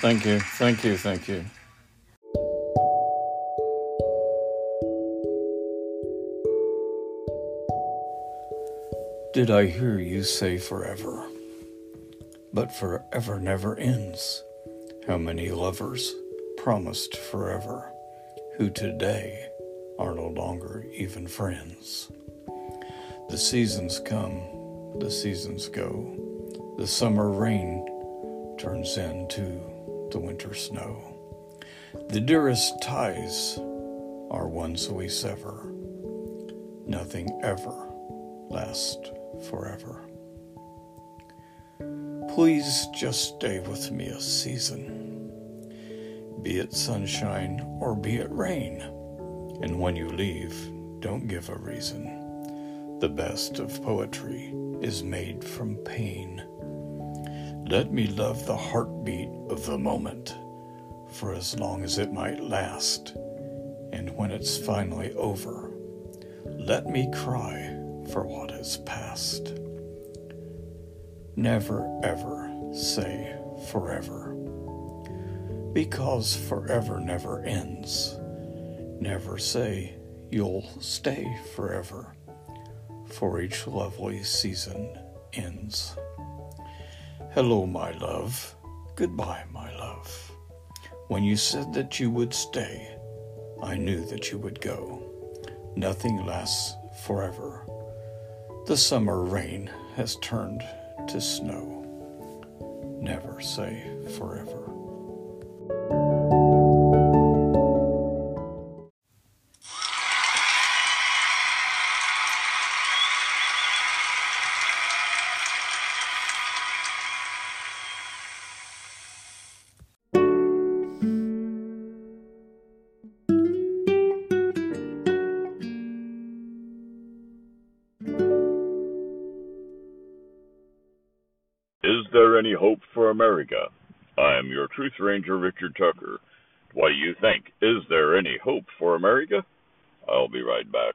Thank you. Thank you. Thank you. Did I hear you say forever? But forever never ends. How many lovers promised forever who today are no longer even friends? The seasons come, the seasons go. The summer rain turns into the winter snow. The dearest ties are ones we sever. Nothing ever lasts forever. Please just stay with me a season, be it sunshine or be it rain. And when you leave, don't give a reason. The best of poetry is made from pain. Let me love the heartbeat of the moment for as long as it might last. And when it's finally over, let me cry for what has passed. Never ever say forever, because forever never ends. Never say you'll stay forever, for each lovely season ends. Hello, my love. Goodbye, my love. When you said that you would stay, I knew that you would go. Nothing lasts forever. The summer rain has turned to snow. Never say forever. Is there any hope for America? I am your Truth Ranger, Richard Tucker. What do you think? Is there any hope for America? I'll be right back.